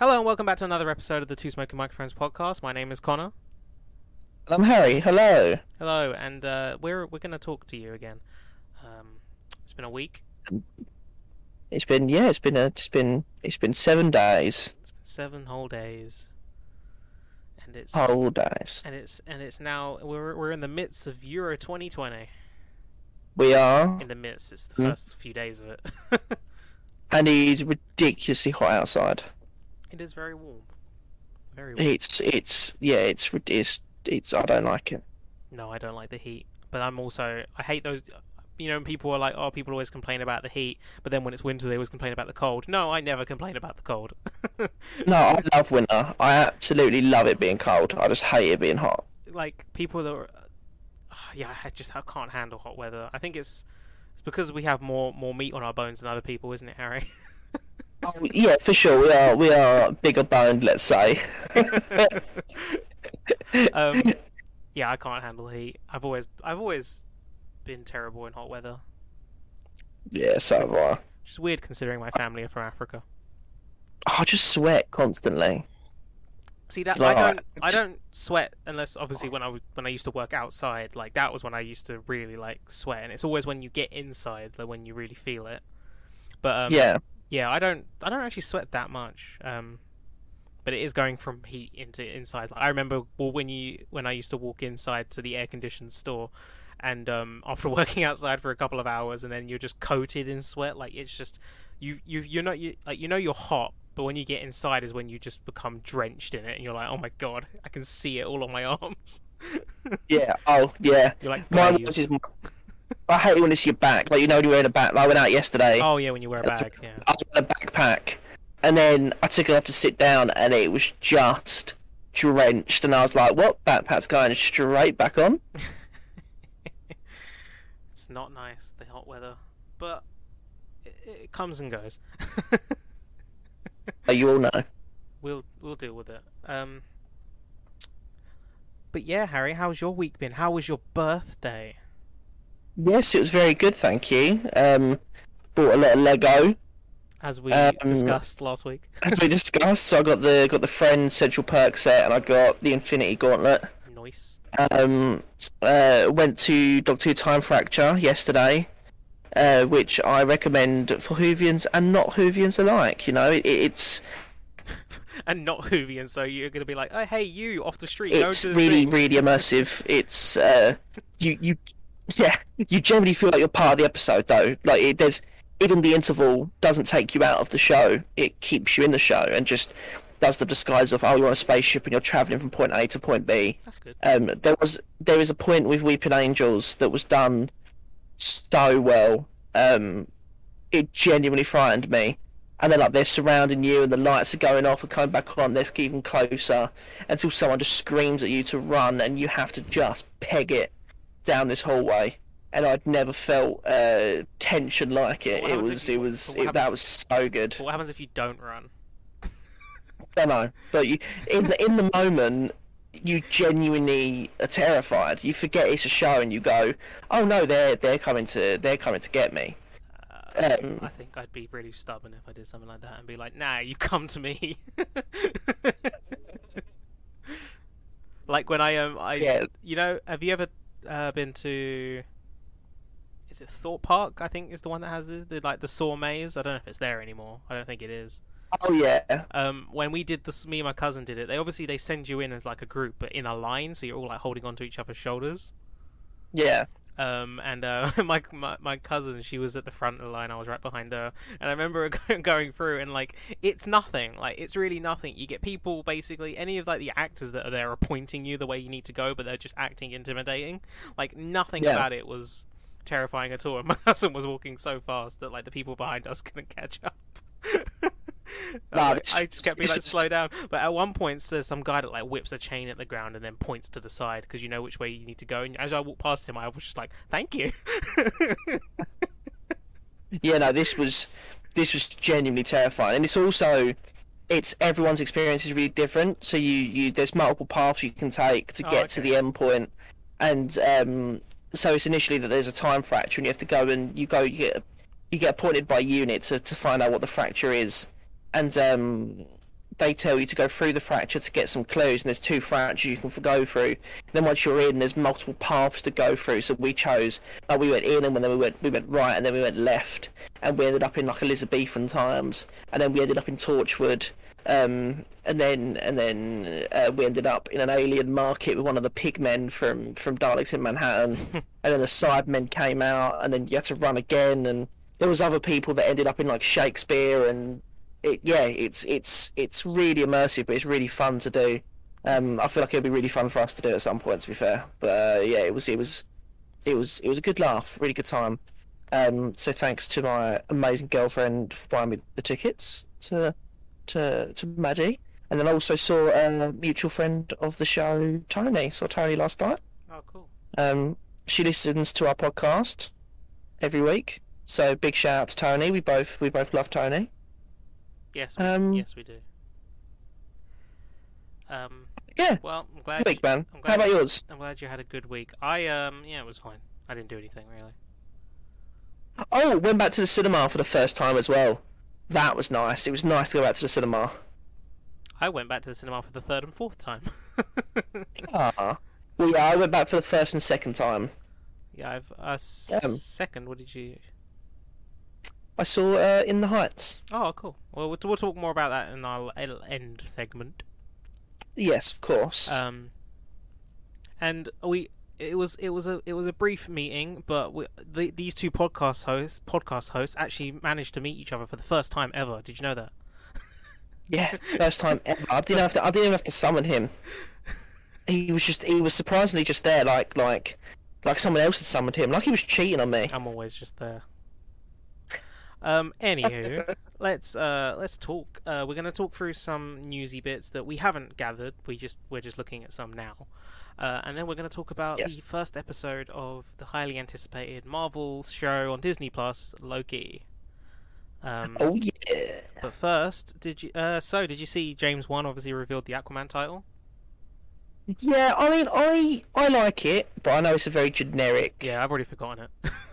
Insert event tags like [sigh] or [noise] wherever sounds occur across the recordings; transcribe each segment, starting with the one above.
Hello and welcome back to another episode of the Two Smoking Microphones podcast. My name is Connor. I'm Harry. Hello. Hello, and uh, we're we're going to talk to you again. Um, it's been a week. It's been yeah. It's been a. It's been it's been seven days. It's been seven whole days, and it's Whole days. and it's and it's now we're we're in the midst of Euro 2020. We are, In the midst, it's the Hmm. first few days of it. [laughs] and it's ridiculously hot outside. It is very warm. Very warm. It's it's yeah. It's rid- it's it's. I don't like it. No, I don't like the heat, but I'm also I hate those. You know, people are like, oh, people always complain about the heat, but then when it's winter, they always complain about the cold. No, I never complain about the cold. [laughs] No, I love winter. I absolutely love it being cold. I just hate it being hot. like people that are, [sighs] yeah, I just I can't handle hot weather. I think it's it's because we have more more meat on our bones than other people, isn't it, Harry? [laughs] Oh, yeah, for sure. We are we are bigger band, Let's say. [laughs] um, [laughs] yeah, I can't handle heat. I've always I've always been terrible in hot weather. yeah. So have I. Which is weird considering my family are from Africa. Oh, I just sweat constantly. See that Like, I don't I don't sweat unless obviously when I was when I used to work outside like that was when I used to really like sweat and it's always when you get inside like when you really feel it. But um, yeah. Yeah, I don't I don't actually sweat that much. Um, but it is going from heat into inside. Like, I remember well, when you when I used to walk inside to the air conditioned store, and um, [laughs] after working outside for a couple of hours, and then you're just coated in sweat. Like it's just you you you're not you like you know you're hot, but when you get inside is when you just become drenched in it, and you're like, oh my god, I can see it all on my [laughs] arms. Yeah. Oh yeah. You're like, My watch is. I hate it when it's your back. Like you know when you're wearing a back. Like I went out yesterday. oh yeah, when you wear a bag, yeah. I was a backpack, and then I took it off to sit down, and it was just drenched, and I was like, "What? Backpack's going straight back on?" [laughs] It's not nice the hot weather, but it, it comes and goes. Oh, you all know. we'll we'll deal with it. Um, but yeah, Harry, how's your week been? How was your birthday? Yes, it was very good, thank you. Um, bought a lot of Lego As we Um, discussed last week. [laughs] as we discussed. So I got the got the Friends Central Perk set, and I got the Infinity Gauntlet. Nice. Um, uh, went to Doctor Who Time Fracture yesterday, uh, which I recommend for Whovians and not Whovians alike. You know, it, it's [laughs] And not Whovian, so you're gonna be like, oh hey you off the street, go it's to really thing." really immersive. It's uh, [laughs] you you yeah, you generally feel like you're part of the episode though. Like it, there's even the interval doesn't take you out of the show. It keeps you in the show and just does the disguise of oh you're on a spaceship and you're traveling from point A to point B. That's good. Um, there was there is a point with Weeping Angels that was done so well. Um, it genuinely frightened me. And then like they're surrounding you and the lights are going off and coming back on. They're even closer until someone just screams at you to run and you have to just peg it down this hallway. And I'd never felt uh, tension like it. It was you- it was it, that was so good. What happens if you don't run? I know, but you, in the in the moment, you genuinely are terrified. You forget it's a show, and you go, "Oh no, they're they're coming to they're coming to get me." Uh, Um, I think I'd be really stubborn if I did something like that and be like, nah, you come to me. [laughs] like when I um I Yeah. you know have you ever uh, been to is it Thorpe Park? I think is the one that has the, the like the saw maze. I don't know if it's there anymore. I don't think it is. Oh yeah, Um, when we did this, me and my cousin did it. They obviously they send you in as like a group, but in a line, so you're all like holding onto each other's shoulders. yeah. Um, and uh, [laughs] my, my my cousin, she was at the front of the line. I was right behind her, and I remember [laughs] going- through, and like it's nothing. Like it's really nothing. You get people basically any of like the actors that are there are pointing you the way you need to go, but they're just acting intimidating. Like nothing Yeah. about it was terrifying at all. [laughs] And my cousin was walking so fast that like the people behind us couldn't catch up. [laughs] Nah, like- I just kept being like, just- slow down. But at one point, there's some guy that like whips a chain at the ground and then points to the side because you know which way you need to go. And as I walked past him, I was just like, "Thank you." [laughs] Yeah, no, this was this was genuinely terrifying, and it's also it's everyone's experience is really different. So you you there's multiple paths you can take to Oh, get to the end point, and um, so it's initially that there's a time fracture, and you have to go and you go you get you get appointed by unit to to find out what the fracture is, and um, they tell you to go through the fracture to get some clues, and there's two fractures you can go through. then once you're in, there's multiple paths to go through. So we chose, like we went in, and then we went we went right, and then we went left, and we ended up in like Elizabethan times, and then we ended up in Torchwood, um, and then and then uh, we ended up in an alien market with one of the pigmen from from Daleks in Manhattan, [laughs] and then the Cybermen came out, and then you had to run again, and there was other people that ended up in like Shakespeare, and it yeah, it's it's it's really immersive, but it's really fun to do. Um, I feel like it'd be really fun for us to do at some point. To be fair, but uh, yeah, it was it was it was it was a good laugh, really good time. Um, so thanks to my amazing girlfriend for buying me the tickets to to to Maddie, and then I also saw a mutual friend of the show, Tony. Saw Tony last night. Oh, cool. Um, she listens to our podcast every week, so big shout out to Tony. We both we both love Tony. Yes, we, Um, yes, we do. Um, Yeah, well, I'm glad. good week, man. I'm How about you- yours? I'm glad you had a good week. I um, yeah, it was fine. I didn't do anything really. Oh, went back to the cinema for the first time as well. That was nice. It was nice to go back to the cinema. I went back to the cinema for the third and fourth time. [laughs] Ah. Well, yeah, I went back for the first and second time. yeah, I've uh, s- second. What did you? I saw uh, In the Heights. Oh, cool. Well, we'll, we'll talk more about that in our end segment. Yes, of course. Um, and we it was it was a it was a brief meeting, but we, the, these two podcast hosts podcast hosts actually managed to meet each other for the first time ever. Did you know that? [laughs] Yeah, first time ever. I didn't have to. I didn't even have to summon him. He was just. He was surprisingly just there, like like like someone else had summoned him, like he was cheating on me. I'm always just there. Um. Anywho, [laughs] let's uh let's talk. Uh, we're gonna talk through some newsy bits that we haven't gathered. We just we're just looking at some now. Uh, and then we're going to talk about Yes. the first episode of the highly anticipated Marvel show on Disney Plus, Loki. Um, Oh yeah. But first, did you? Uh, so did you see James Wan obviously revealed the Aquaman title? Yeah, I mean, I I like it, but I know it's a very generic. Yeah, I've already forgotten it. [laughs]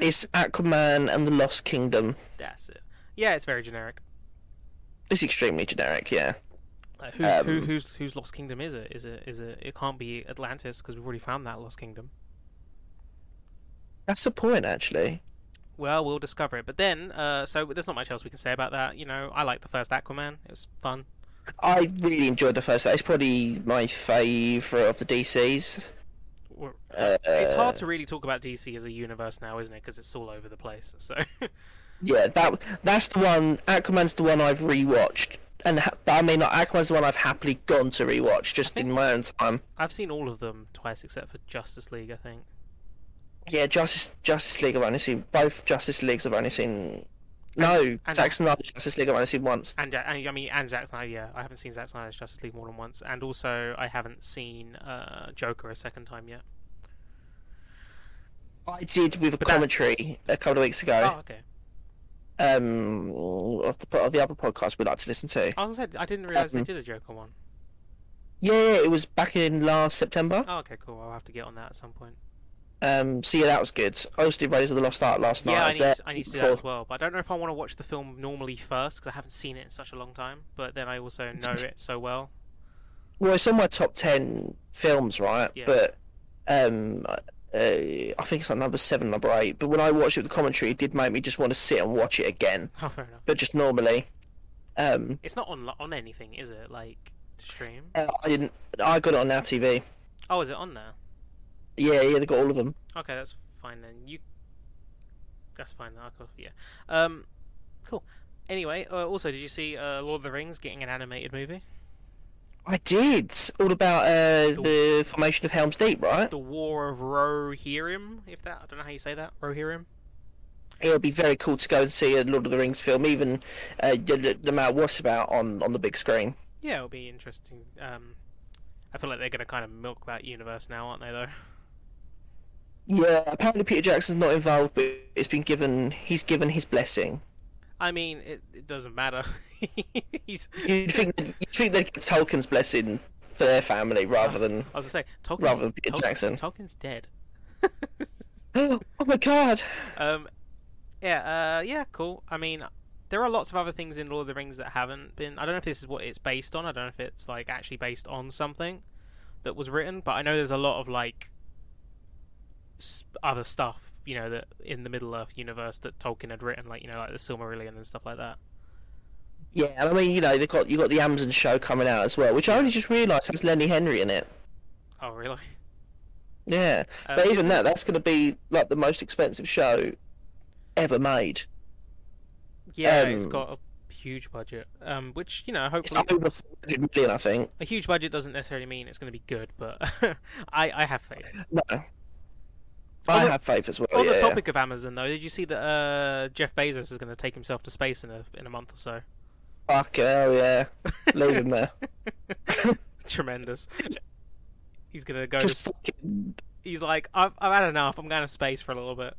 It's Aquaman and the Lost Kingdom. That's it. Yeah, it's very generic. It's extremely generic. Yeah. Uh, who's, who, Um, whose whose Lost Kingdom is it? Is it is it? It can't be Atlantis because we've already found that Lost Kingdom. That's the point, actually. Well, we'll discover it. But then, uh, so there's not much else we can say about that. You know, I like the first Aquaman. It was fun. I really enjoyed the first. It's probably my favourite of the DCs. Uh, It's hard to really talk about DC as a universe now, isn't it? Because it's all over the place. So [laughs] Yeah, that that's the one. Aquaman's the one I've rewatched, and ha- but I mean, like, Aquaman's the one I've happily gone to rewatch just in my own time. I've seen all of them twice, except for Justice League. I think. Yeah, Justice Justice League I've only seen both Justice Leagues I've only seen. No, and- Zack Snyder's Justice League I've only seen once. And, and I mean, and Zack Snyder. Yeah, I haven't seen Zack Snyder's Justice League more than once, and also I haven't seen uh, Joker a second time yet. I did with a But commentary a couple of weeks ago. Oh, okay. Um, of the of the other podcast we like to listen to. I was gonna I didn't realize they Um, did a Joker one. Yeah, yeah, it was back in last September. Oh, okay, cool. I'll have to get on that at some point. Um, so yeah, that was good. I also did Raiders of the Lost Ark last night. yeah, I need, to, I need to do that as well. But I don't know if I want to watch the film normally first because I haven't seen it in such a long time. But then I also know it so well. Well, it's on my top ten films, right? Yeah. But um, uh, I think it's like number seven, number eight. But when I watched it with the commentary, it did make me just want to sit and watch it again. [laughs] Oh, fair enough. But just normally, um, It's not on on anything, is it? Like to stream? uh, I didn't. I got it on Now TV. Oh, is it on there? Yeah, yeah, they got all of them. Okay, that's fine then. You. That's fine. I'll go- yeah. Um, cool. Anyway, uh, also, did you see uh, Lord of the Rings getting an animated movie? I did. All about uh, the formation of Helm's Deep, right? The War of Rohirrim, if that I don't know how you say that. Rohirrim. It would be very cool to go and see a Lord of the Rings film, even uh, the, the amount what's about on on the big screen. Yeah, it'll be interesting. Um, I feel like they're going to kind of milk that universe now, aren't they? Though. Yeah, apparently Peter Jackson's not involved, but it's been given. He's given his blessing. I mean, it, it doesn't matter. [laughs] He's. You'd think you'd think they'd get Tolkien's blessing for their family rather than. I was gonna say Tolkien's, Rather than Peter Tol- Jackson. Tolkien's dead. [gasps] [laughs] Oh my god! Um, yeah, uh, yeah, cool. I mean, there are lots of other things in Lord of the Rings that haven't been. I don't know if this is what it's based on. I don't know if it's like actually based on something that was written, but I know there's a lot of like other stuff, you know, that in the Middle Earth universe that Tolkien had written, like you know, like the Silmarillion and stuff like that. Yeah, and I mean, you know, they've got you got the Amazon show coming out as well, which I only just realised has Lenny Henry in it. Oh, really? Yeah, Um, but even isn't- that, that's going to be like the most expensive show ever made. Yeah, it's got a huge budget, um, which you know, It's hopefully, over 400 million, I think. a huge budget doesn't necessarily mean it's going to be good, but [laughs] I I have faith. No, I the- have faith as well. On yeah. the topic of Amazon, though, did you see that uh, Jeff Bezos is going to take himself to space in a in a month or so? Fuck hell, yeah. Leave him there. [laughs] Tremendous. He's gonna go. Just To, fucking he's like, I've I've had enough. I'm going to space for a little bit.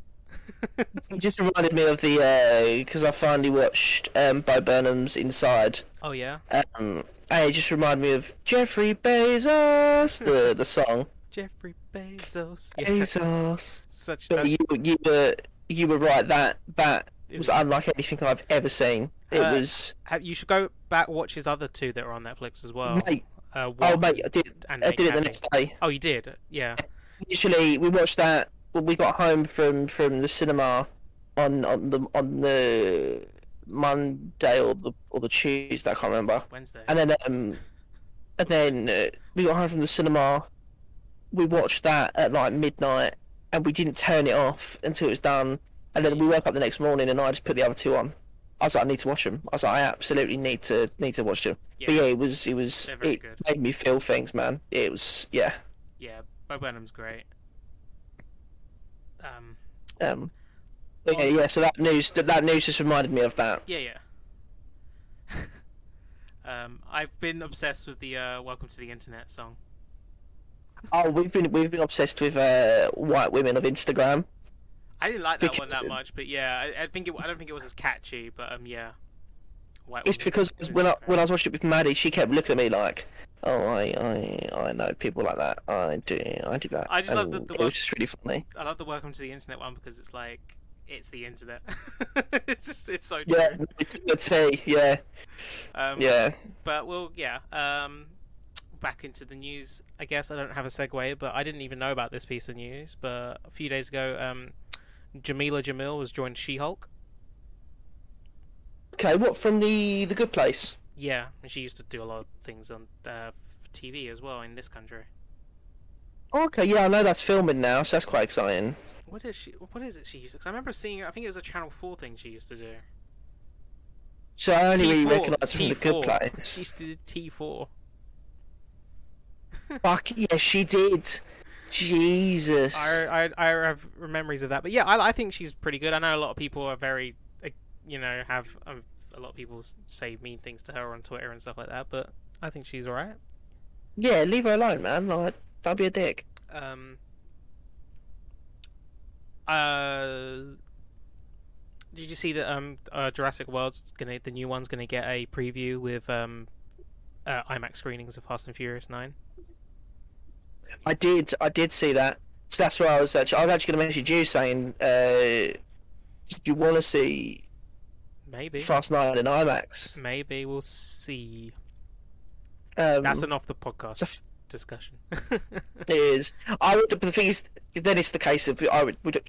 [laughs] It just reminded me of the because I finally watched um, Bo Burnham's Inside. oh yeah, Um, it just reminded me of Jeffrey Bezos, the the song. [laughs] Jeffrey Bezos. Yeah, [laughs] Bezos. such. But you you were you were right. That that was unlike anything I've ever seen. It Uh, was have- you should go back watch his other two that are on Netflix as well. mate. Uh, Oh mate, I did and I did it the next day. Oh, you did. Yeah. Literally, we watched that when we got home from from the cinema on on the on the Monday or the or the Tuesday. I can't remember. Wednesday. And then um, and then uh, we got home from the cinema. We watched that at like midnight, and we didn't turn it off until it was done. And then we woke up the next morning, and I just put the other two on. I was like, I need to watch them. I was like, I absolutely need to need to watch them. But Yeah. yeah, it was it was it good. made me feel things, man. It was yeah. Yeah, Bo Burnham's great. Um, Um, but yeah, yeah. So that news that, that news just reminded me of that. yeah, yeah. [laughs] um, I've been obsessed with the uh, "Welcome to the Internet" song. Oh, we've been we've been obsessed with uh, white women of Instagram. I didn't like that one that much, but yeah, I, I think it, I don't think it was as catchy, but um, yeah. White It's because when I when I was watching it with Maddie, she kept looking at me like, "Oh, I I I know people like that. I do I do that." I just love the- the was just really funny. I love the "Welcome to the Internet" one because it's like it's the internet. [laughs] it's just it's so true. Yeah, it's a tea. Yeah, Um, yeah. But well, yeah. Um, back into the news. I guess I don't have a segue, but I didn't even know about this piece of news. But a few days ago, um, Jameela Jamil was joined She-Hulk. Okay, what from the the Good Place? Yeah, and she used to do a lot of things on uh, TV as well in this country. Oh, okay, yeah, I know that's filming now, so that's quite exciting. What is she? What is it she used to? Cause I remember seeing. I think it was a Channel Four thing she used to do. So I only really T4, recognise from the Good Place. She used to do T four. Fuck yeah, she did. Jesus. I, I I have memories of that, but yeah, I, I think she's pretty good. I know a lot of people are very, you know, have um, a lot of people say mean things to her on Twitter and stuff like that, but I think she's alright. Yeah, leave her alone, man. Like, don't be a dick. Um. Uh. Did you see that um uh, Jurassic World's gonna the new one's gonna get a preview with um uh, IMAX screenings of Fast and Furious Nine? I did, I did see that. So that's why I was actually, I was actually going to message you saying, uh, do you want to see Maybe. Fast Nine in IMAX? Maybe we'll see. Um, That's an off the podcast f- discussion. [laughs] it is. I would, the thing is, then it's the case of I would would.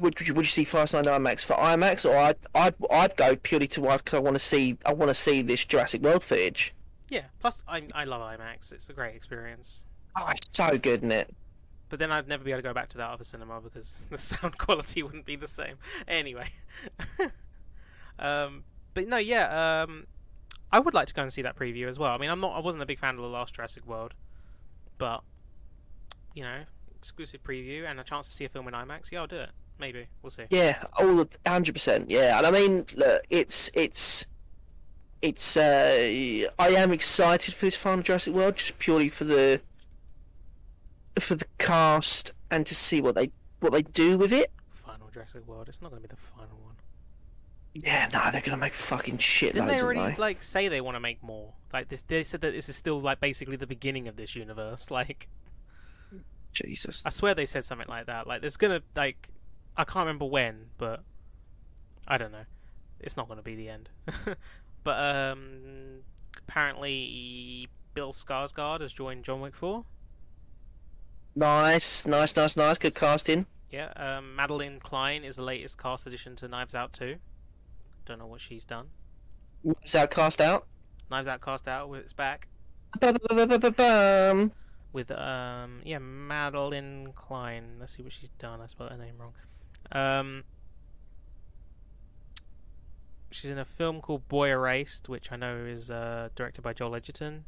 Would, would, you, would you see Fast Nine IMAX for IMAX, or I'd, I'd I'd go purely to because I want to see I want to see this Jurassic World footage. yeah. Plus, I I love IMAX. It's a great experience. Oh, it's so good, isn't it? But then I'd never be able to go back to that other cinema because [laughs] the sound quality wouldn't be the same. Anyway. [laughs] um, but no, yeah. Um, I would like to go and see that preview as well. I mean, I'm not. I wasn't a big fan of the last Jurassic World, but you know, exclusive preview and a chance to see a film in IMAX. Yeah, I'll do it. Maybe we'll see. Yeah, all hundred percent. Yeah, and I mean, look, it's it's it's. Uh, I am excited for this final Jurassic World just purely for the for the cast and to see what they what they do with it. Final Jurassic World. It's not going to be the final one. Yeah, no, they're gonna make fucking shit Didn't loads, they already they? like say they want to make more? Like this, they said that this is still like basically the beginning of this universe. [laughs] Like Jesus. I swear they said something like that. Like there's gonna like I can't remember when, but I don't know. it's not going to be the end. [laughs] but um, apparently, Bill Skarsgård has joined John Wick Four. Nice, nice, nice, nice. Good casting. Yeah, um, Madelyn Cline is the latest cast addition to Knives Out 2. Don't know what she's done. Knives Out cast out? Knives Out cast out, it's back Ba-ba-ba-ba-ba-bum. with um yeah Madelyn Cline. Let's see what she's done. I spelled her name wrong. Um, she's in a film called Boy Erased, which I know is uh, directed by Joel Edgerton.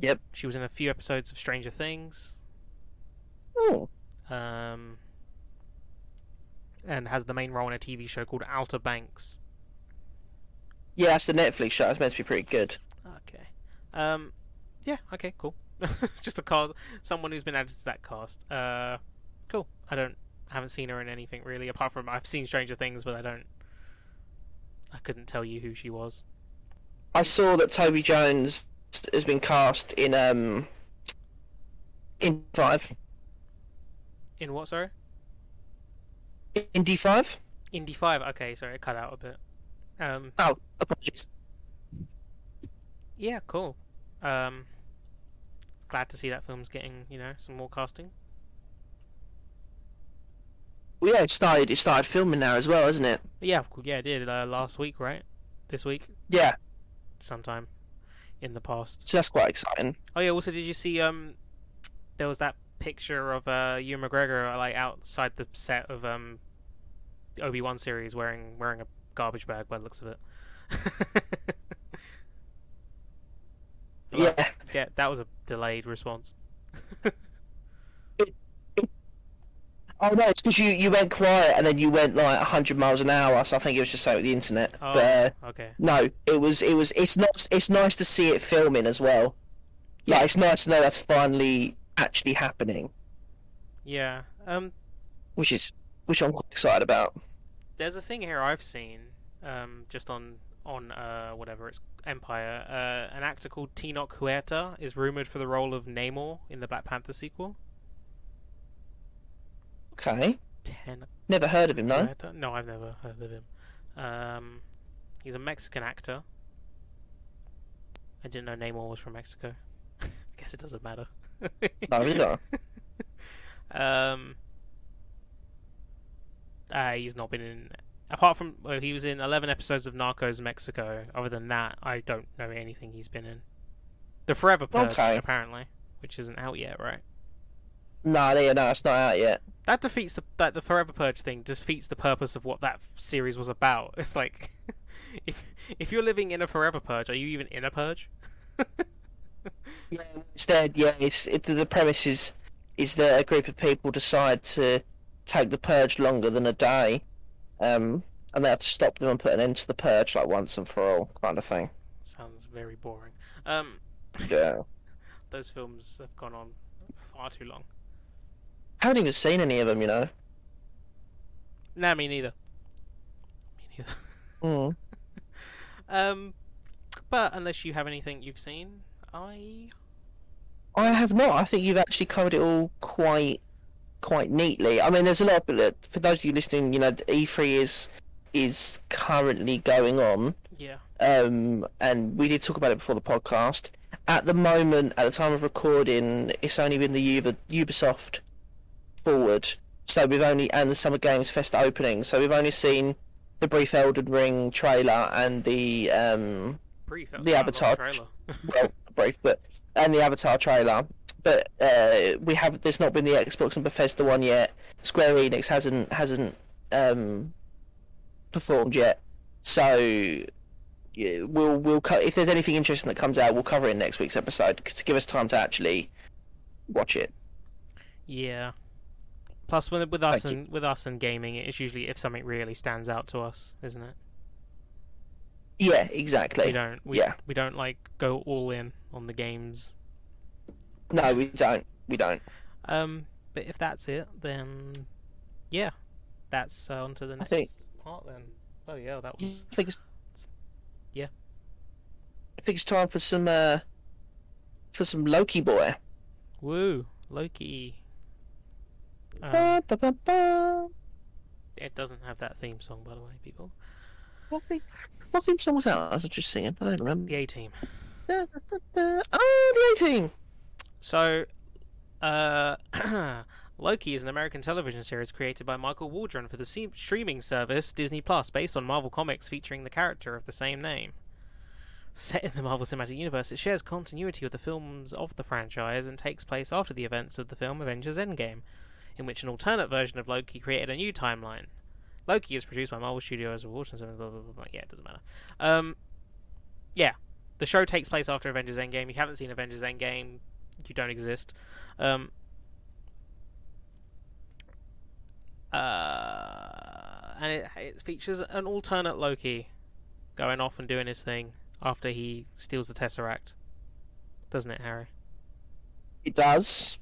Yep. She was in a few episodes of Stranger Things. Oh, Um, and has the main role in a TV show called Outer Banks. yeah, that's the Netflix show. It's meant to be pretty good. Okay. Um, yeah. Okay. Cool. [laughs] Just a cast, someone who's been added to that cast. Uh, cool. I don't, haven't seen her in anything really, apart from I've seen Stranger Things, but I don't. I couldn't tell you who she was. I saw that Toby Jones has been cast in um in five In what? Sorry. in Indy five. Indy 5, Okay. Sorry, it cut out a bit. Um. Oh, apologies. Yeah. Cool. Um. Glad to see that film's getting you know some more casting. Well, yeah, it started. It started filming now as well, isn't it? Yeah. Yeah. It did uh, last week, right? This week, Yeah, sometime in the past. so that's quite exciting. Oh yeah. Also, did you see um, there was that picture of uh Ewan McGregor uh, like outside the set of um, the Obi Wan series wearing wearing a garbage bag by the looks of it. [laughs] Yeah, yeah, that was a delayed response. Oh no, it's because you, you went quiet and then you went like hundred miles an hour. So I think it was just something with the internet. Oh, But uh, okay. no, it was it was it's not it's nice to see it filming as well. Yeah. Like it's nice to know that's finally actually happening, Yeah. Um, which is which I'm quite excited about. there's a thing here I've seen, um, just on on uh whatever it's Empire. Uh, an actor called Tenoch Huerta is rumored for the role of Namor in the Black Panther sequel. Okay, Ten never heard of him no. Huerta? No, I've never heard of him. Um, he's a Mexican actor. I didn't know Namor was from Mexico. Guess it doesn't matter. No, don't. [laughs] Um, uh, he's not been in. Apart from, well, he was in 11 episodes of Narcos Mexico. Other than that, I don't know anything he's been in. The Forever Purge, Okay. apparently, which isn't out yet, right? No, yeah, no, it's not out yet. That defeats the that the Forever Purge thing defeats the purpose of what that series was about. [laughs] It's like, [laughs] if if you're living in a Forever Purge, are you even in a purge? [laughs] Yeah, instead, yeah, it's it, the premise is is that a group of people decide to take the purge longer than a day, um, and they have to stop them and put an end to the purge like once and for all, kind of thing. Sounds very boring. Um, [laughs] Yeah. those films have gone on far too long. I haven't even seen any of them, you know. Nah, me neither. Me neither. Mm. [laughs] Um, but unless you have anything you've seen, I I have not. I think you've actually covered it all quite quite neatly. I mean, there's a lot. Of, for those of you listening, you know, E3 is is currently going on. yeah um, and we did talk about it before the podcast. At the moment, at the time of recording, it's only been the Ubi- Ubisoft forward. So we've only and the Summer Games Fest opening. So we've only seen the brief Elden Ring trailer and the um, brief. The Avatar. trailer. well, [laughs] brief, but and the Avatar trailer. But uh, we have there's not been the Xbox and Bethesda one yet. Square Enix hasn't hasn't um, performed yet. So yeah, we'll we'll co- if there's anything interesting that comes out, we'll cover it in next week's episode to give us time to actually watch it. yeah. Plus, with with us Thank you. and with us and gaming, it's usually if something really stands out to us, isn't it? Yeah, exactly. We don't. We, Yeah. We don't like go all in on the games. No, we don't. We don't. Um, but if that's it, then yeah, that's uh, on to the next think- part then. Oh yeah, that was I think it's Yeah. I think it's time for some uh, for some Loki boy. woo Loki. Um, Ba, ba, ba, it doesn't have that theme song, by the way, people. Theme, what theme song was that? I was just singing. I don't remember. The A Team. Da, da, da, da. Oh, the 18. So, uh, [clears throat] Loki is an American television series created by Michael Waldron for the se- streaming service Disney Plus, based on Marvel Comics featuring the character of the same name. Set in the Marvel Cinematic Universe, it shares continuity with the films of the franchise and takes place after the events of the film Avengers Endgame, in which an alternate version of Loki created a new timeline. Loki is produced by Marvel Studios. Blah, blah, blah, blah, blah. Yeah, it doesn't matter. Um, yeah, the show takes place after Avengers Endgame. You haven't seen Avengers Endgame, you don't exist. Um, uh, and it, it features an alternate Loki going off and doing his thing after he steals the Tesseract. Doesn't it, Harry? It does.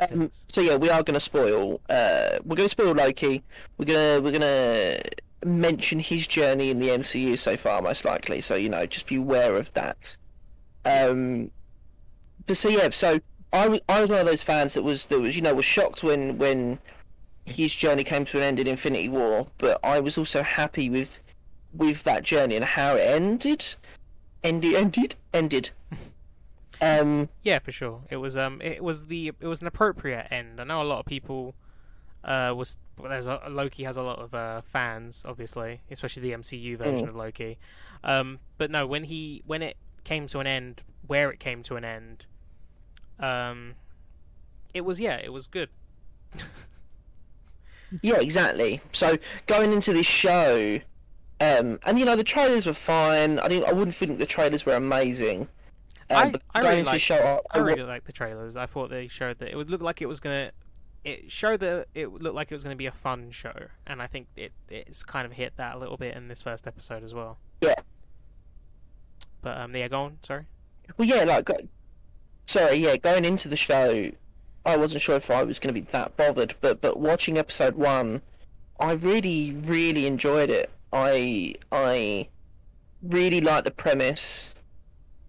Um, so yeah, we are going to spoil. Uh, we're going to spoil Loki. We're gonna we're gonna mention his journey in the MCU so far, most likely. So you know, just be aware of that. Um, but so yeah, so I was I was one of those fans that was that was you know was shocked when when his journey came to an end in Infinity War, but I was also happy with with that journey and how it ended. Ended ended ended. Um, Yeah, for sure. It was um, it was the it was an appropriate end. I know a lot of people uh was well, there's a, Loki has a lot of uh fans, obviously, especially the MCU version Mm. of Loki. Um, but no, when he when it came to an end, where it came to an end, um, it was yeah, it was good. [laughs] Yeah, exactly. So going into this show, um, and you know the trailers were fine. I didn't. I wouldn't think the trailers were amazing. Um, I, I really liked, show, I really liked the trailers. I thought they showed that it would look like it was gonna. It showed that it looked like it was going to be a fun show, and I think it it's kind of hit that a little bit in this first episode as well. Yeah. But um, yeah, go on. Sorry. well, yeah, like, go- sorry, yeah, going into the show, I wasn't sure if I was going to be that bothered, but but watching episode one, I really, really enjoyed it. I I really like the premise.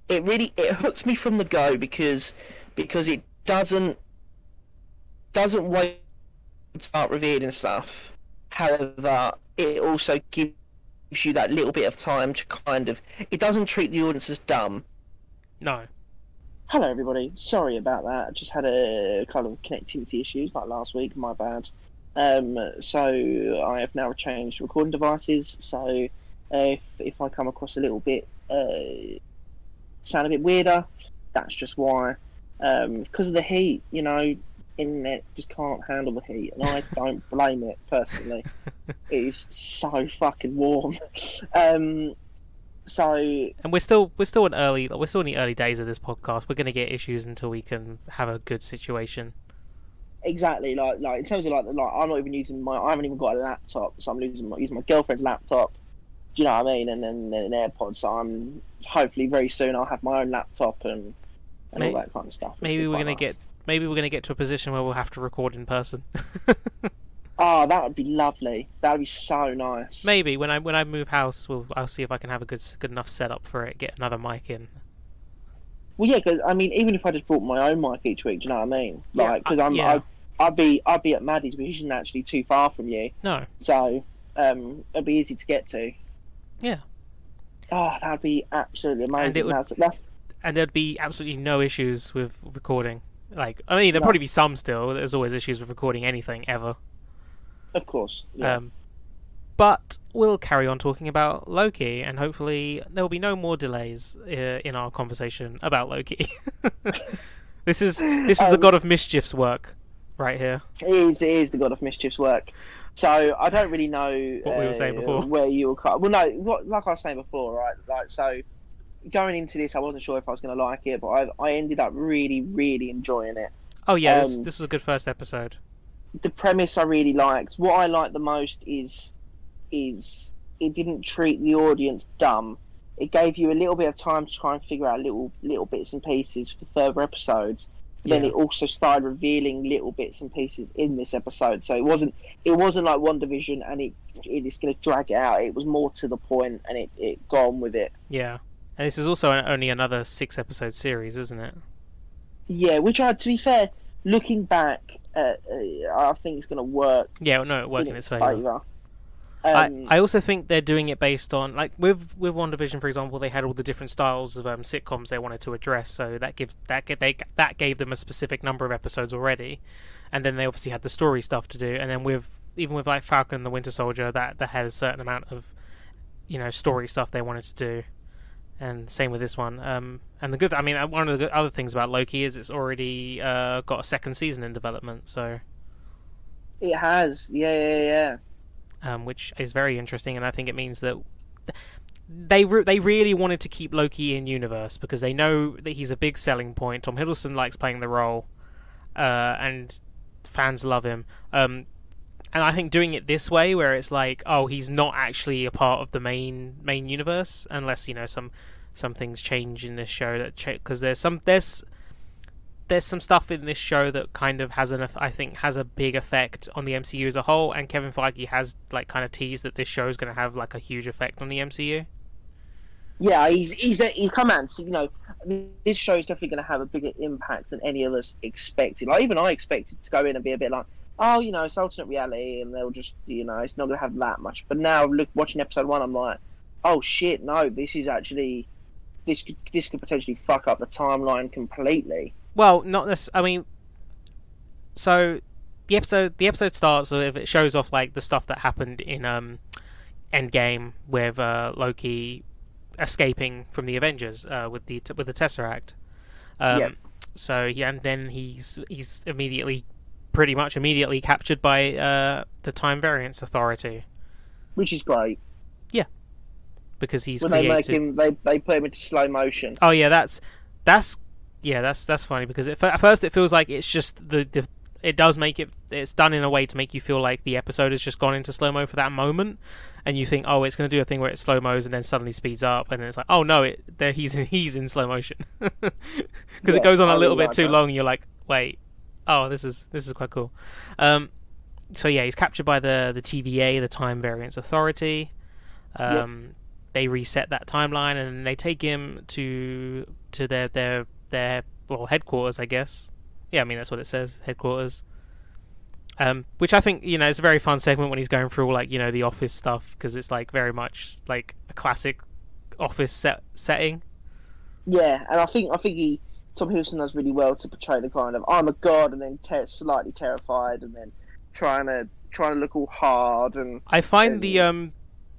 It really it hooks me from the go because because it doesn't doesn't wait to start revealing stuff. However, it also gives you that little bit of time to kind of it doesn't treat the audience as dumb. No. Hello, everybody. Sorry about that. I just had a kind of connectivity issues like last week. My bad. Um, so I have now changed recording devices. So if if I come across a little bit uh, sound a bit weirder, that's just why. Um, because of the heat, you know, internet just can't handle the heat, and I [laughs] don't blame it personally. it is so fucking warm. [laughs] Um, so And we're still we're still in early we're still in the early days of this podcast. We're going to get issues until we can have a good situation. exactly like like in terms of like like I'm not even using my I haven't even got a laptop, so I'm using my using my girlfriend's laptop. Do you know what I mean? And then an AirPods. So I'm hopefully very soon I'll have my own laptop and and May- all that kind of stuff. Maybe we're gonna nice. get maybe we're going to get to a position where we'll have to record in person. Oh, [laughs] that would be lovely. That would be so nice. maybe when I when I move house, we'll I'll see if I can have a good good enough setup for it. Get another mic in. Well, yeah, because I mean, even if I just brought my own mic each week, do you know what I mean? Like, because uh, I'm yeah. I'd, I'd be I'd be at Maddie's, which isn't actually too far from you, No. so um, it'd be easy to get to. Yeah. Oh, that'd be absolutely amazing. it would- That's, that's and there'd be absolutely no issues with recording. Like, I mean, there'd No. probably be some still. There's always issues with recording anything ever. of course. Yeah. Um, but we'll carry on talking about Loki, and hopefully there will be no more delays uh, in our conversation about Loki. [laughs] this is this is the Um, God of Mischief's work right here. It is, it is the God of Mischief's work. So I don't really know What we were saying uh, before. where you were. Well, no, what, like I was saying before, right? Like so, going into this, I wasn't sure if I was going to like it, but I, I ended up really, really enjoying it. Oh yeah, this, um, this was a good first episode. The premise I really liked. What I liked the most is is it didn't treat the audience dumb. It gave you a little bit of time to try and figure out little little bits and pieces for further episodes. Then Yeah. it also started revealing little bits and pieces in this episode. So it wasn't it wasn't like WandaVision and it it is going to drag it out. It was more to the point and it it got on with it. Yeah, and this is also only another six episode series, isn't it? Yeah, which I to be fair, looking back, uh, uh, I think it's going to work Yeah, no, it worked in its favor. favour. Um, I, I also think they're doing it based on like with with WandaVision, for example, they had all the different styles of um, sitcoms they wanted to address, so that gives that ga- they that gave them a specific number of episodes already, and then they obviously had the story stuff to do, and then with even with like Falcon and the Winter Soldier, that that had a certain amount of you know story stuff they wanted to do, and same with this one. Um, and the good, I mean, uh, one of the other things about Loki is it's already uh, got a second season in development, so it has, yeah, yeah, yeah. Um, which is very interesting, and I think it means that they re- they really wanted to keep Loki in universe because they know that he's a big selling point. Tom Hiddleston likes playing the role, uh, and fans love him. Um, and I think doing it this way, where it's like, oh, he's not actually a part of the main main universe, unless you know some some things change in this show that because there's some there's there's some stuff in this show that kind of has an I think has a big effect on the MCU as a whole, and Kevin Feige has like kind of teased that this show is going to have like a huge effect on the MCU. Yeah, he's he's he's come out. said, You know, this show is definitely going to have a bigger impact than any of us expected. Like even I expected to go in and be a bit like, oh, you know, it's alternate reality, and they'll just, you know, it's not going to have that much. But now, look, watching episode one, I'm like, oh shit, no, this is actually this this could potentially fuck up the timeline completely. Well, not this. I mean, so the episode the episode starts with it shows off like the stuff that happened in um Endgame with uh, Loki escaping from the Avengers uh, with the with the Tesseract. Um, Yep. So yeah, and then he's he's immediately, pretty much immediately captured by uh, the Time Variance Authority Which is great. Yeah, because he's when they make him, they they put him into slow motion. Oh yeah, that's that's yeah, that's that's funny because it, at first it feels like it's just the, the it does make it it's done in a way to make you feel like the episode has just gone into slow mo for that moment, and you think oh it's going to do a thing where it slow mos and then suddenly speeds up and then it's like oh no it there he's in, [laughs] he's in slow motion. [laughs] Because Yeah, it goes on I a little really bit like too that. long and you're like wait oh this is this is quite cool, um so yeah he's captured by the the TVA the Time Variance Authority, um they reset that timeline and they take him to to their their their well headquarters, I guess. Yeah, I mean that's what it says, headquarters. Um, which I think you know is a very fun segment when he's going through all like you know the office stuff because it's like very much like a classic office set setting. Yeah, and I think I think he Tom Hiddleston does really well to portray the kind of I'm a god and then ter- slightly terrified and then trying to trying to look all hard and I find And- the um,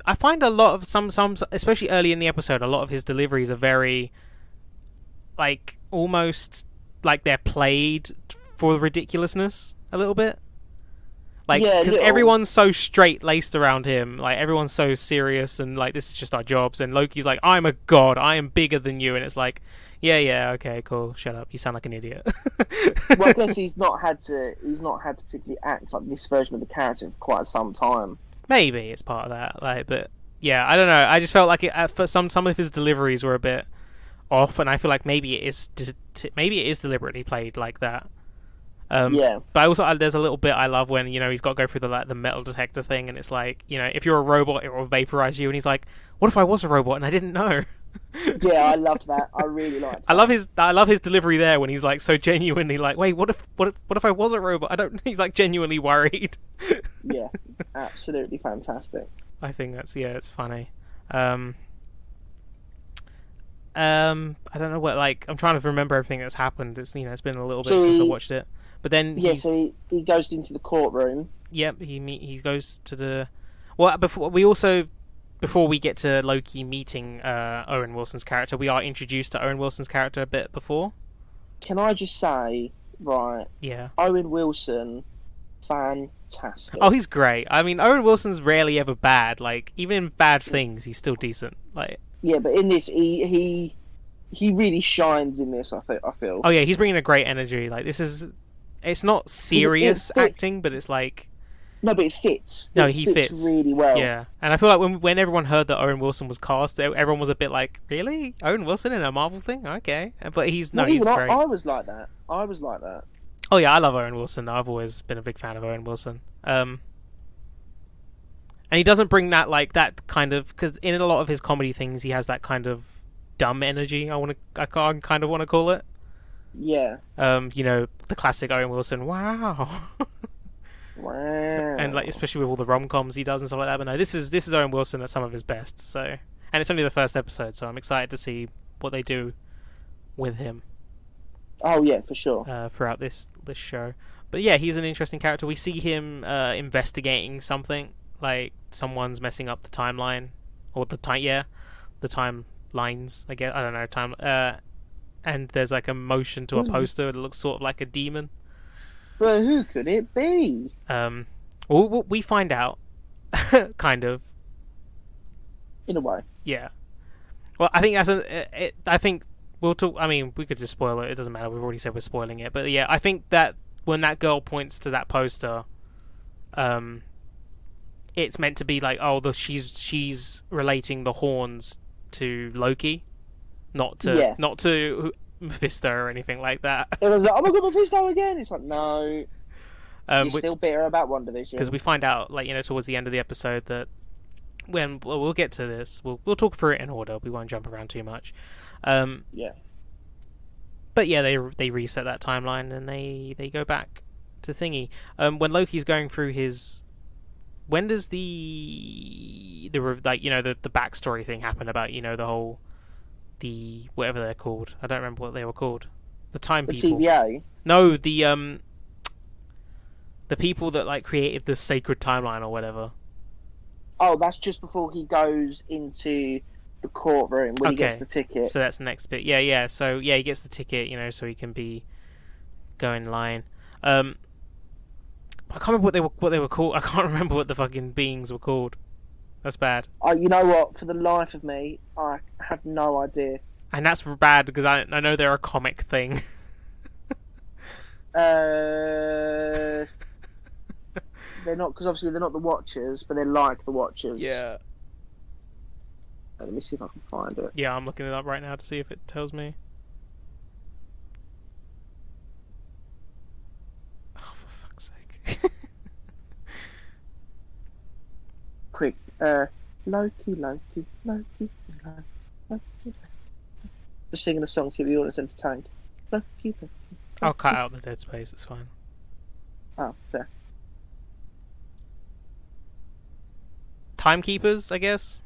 I find a lot of some some especially early in the episode, a lot of his deliveries are very like almost like they're played for ridiculousness a little bit. Like because little. everyone's so straight laced around him, like everyone's so serious and like this is just our jobs. And Loki's like, "I'm a god, I am bigger than you," and it's like, "Yeah, yeah, okay, cool, shut up, you sound like an idiot." well, I guess [laughs] he's not had to he's not had to particularly act like this version of the character for quite some time. Maybe it's part of that, like, but yeah, I don't know. I just felt like it, first, some some of his deliveries were a bit off, and I feel like maybe it is t- maybe it is deliberately played like that. Um, yeah, But I also uh, there's a little bit I love when you know he's got to go through the like the metal detector thing, and it's like you know if you're a robot it will vaporize you, and he's like, what if I was a robot and I didn't know? [laughs] yeah, I loved that. I really liked. I love his I love his delivery there when he's like so genuinely like, wait, what if what if, what if I was a robot? I don't. [laughs] He's like genuinely worried. Yeah, absolutely fantastic. [laughs] I think that's yeah, it's funny. Um, um, I don't know what like I'm trying to remember everything that's happened. It's you know it's been a little bit So since I he- watched it. But then Yeah, he's so he, he goes into the courtroom. yep he meet he goes to the well before we also before we get to Loki meeting uh, Owen Wilson's character, we are introduced to Owen Wilson's character a bit before. Can I just say, right, Yeah. Owen Wilson, fantastic. Oh, he's great. I mean, Owen Wilson's rarely ever bad. Like even in bad things, he's still decent. Like yeah, but in this, he he he really shines in this. I feel. I feel. oh yeah, he's bringing a great energy. Like this is. It's not serious it- acting, but it's like No, but it fits. No, It he fits, fits. really well. Yeah, and I feel like when when everyone heard that Owen Wilson was cast, everyone was a bit like, "Really, Owen Wilson in a Marvel thing? Okay." But he's no, Well, he's even I. I was like that. I was like that. Oh yeah, I love Owen Wilson. I've always been a big fan of Owen Wilson. Um, and he doesn't bring that like that kind of because in a lot of his comedy things, he has that kind of dumb energy. I want to, I kind of want to call it. Yeah. Um, you know, the classic Owen Wilson. Wow. [laughs] Wow. and like especially with all the rom coms he does and stuff like that. But no, this is this is Owen Wilson at some of his best. So, and it's only the first episode, so I'm excited to see what they do with him oh yeah, for sure. uh, throughout this this show. But yeah, he's an interesting character. We see him uh, investigating something, like someone's messing up the timeline, or the time yeah, the timelines. I guess I don't know time. Uh, and there's like a motion to a Hmm. poster that looks sort of like a demon. But who could it be? Um, well, we- we find out, [laughs] kind of. In a way. Yeah. Well, I think as a, it, I think we'll talk. I mean, we could just spoil it. It doesn't matter. We've already said we're spoiling it. But yeah, I think that when that girl points to that poster, um, it's meant to be like, oh, the she's she's relating the horns to Loki, not to Yeah. not to Mephisto or anything like that. It was like, oh my god, [laughs] Mephisto again. It's like, no, Um, you're which- still bitter about WandaVision. because we find out like you know towards the end of the episode that when well, we'll get to this we'll we'll talk through it in order we won't jump around too much um Yeah. but yeah they they reset that timeline and they they go back to thingy um when loki's going through his when does the the like you know the the backstory thing happen about you know the whole the whatever they're called i don't remember what they were called the time The people TVA. no the um the people that like created the sacred timeline or whatever Oh, that's just before he goes into the courtroom when he gets the ticket. So that's the next bit. Yeah, yeah. So yeah, he gets the ticket, you know, so he can be go in line. Um, I can't remember what they were what they were called. [laughs] I can't remember what the fucking beings were called. That's bad, Oh, you know what? For the life of me, I have no idea. and that's bad because I I know they're a comic thing. [laughs] Uh, they're not because obviously they're not the Watchers, but they're like the Watchers. Yeah. Let me see if I can find it. yeah. I'm looking it up right now to see if it tells me. Oh, for fuck's sake! Quick. Uh, Loki, Loki, Loki, Loki, Loki. Just singing a song to keep the audience entertained. Loki, Loki. I'll cut out the dead space. It's fine. Oh, fair. Timekeepers, I guess,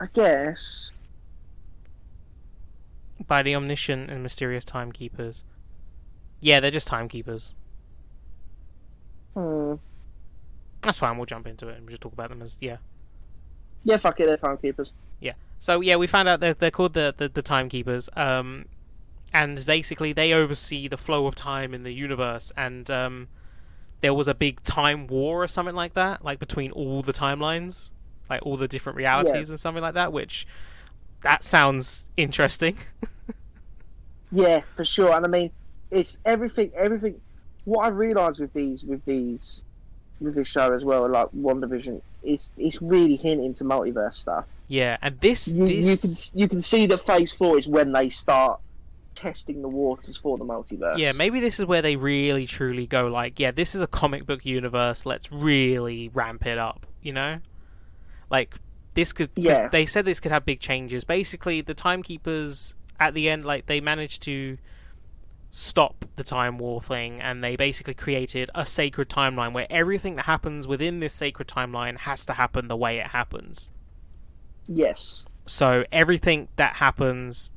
I guess. by the omniscient and mysterious timekeepers. Yeah, they're just timekeepers. Hmm. That's fine. We'll jump into it and we'll just talk about them as yeah. Yeah, fuck it, they're timekeepers. Yeah. So yeah, we found out they're they're called the the, the timekeepers. Um, and basically they oversee the flow of time in the universe. And um, there was a big time war or something like that, like between all the timelines, like all the different realities and something like that. Which that sounds interesting. [laughs] Yeah, for sure. And I mean, it's everything. Everything. What I've realised with these, with these, with this show as well, like WandaVision, it's it's really hinting to multiverse stuff. yeah, and this You, this you can you can see that Phase Four is when they start testing the waters for the multiverse. Yeah, maybe this is where they really truly go like, yeah, this is a comic book universe. Let's really ramp it up, you know? Like this could. Yeah. they said this could have big changes. Basically, the timekeepers at the end like they managed to stop the time war thing and they basically created a sacred timeline where everything that happens within this sacred timeline has to happen the way it happens. Yes. So everything that happens,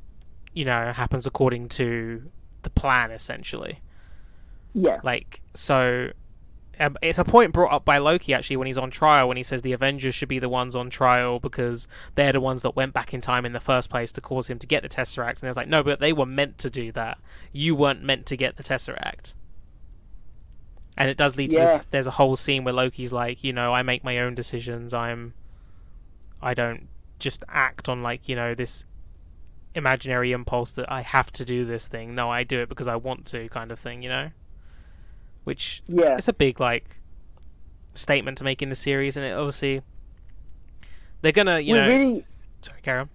you know, happens according to the plan essentially. Yeah. Like, so it's a point brought up by Loki actually when he's on trial when he says the Avengers should be the ones on trial because they're the ones that went back in time in the first place to cause him to get the Tesseract. And it's like, no, but they were meant to do that. You weren't meant to get the Tesseract. And it does lead to this. There's a whole scene where Loki's like, you know, I make my own decisions. I'm, I don't just act on like you know this imaginary impulse that I have to do this thing. No, I do it because I want to, kind of thing. You know, which Yeah. it's a big like statement to make in the series, and it obviously they're gonna, you we know. really. Sorry, carry on.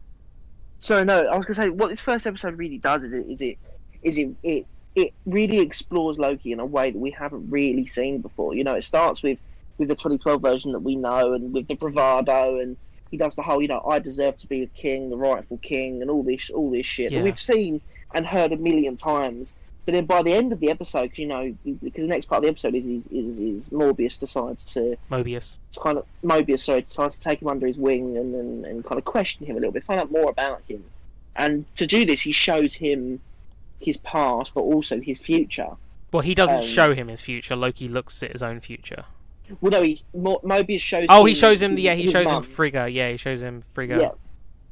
So no, I was gonna say what this first episode really does is it is it is it it it really explores Loki in a way that we haven't really seen before. You know, it starts with with the 2012 version that we know, and with the bravado, and he does the whole, you know, I deserve to be a king, the rightful king, and all this all this shit Yeah. that we've seen and heard a million times. But then by the end of the episode, you know, because the next part of the episode is is, is, is Morbius decides to, Mobius. to kind of Mobius sorry decides to take him under his wing and, and and kind of question him a little bit, find out more about him, and to do this, he shows him his past, but also his future. Well, he doesn't Um, show him his future. Loki looks at his own future. Well, no, he Mo- Mobius shows. Oh, him he shows him. Yeah, he shows mum. him Frigga. Yeah, he shows him Frigga Yeah,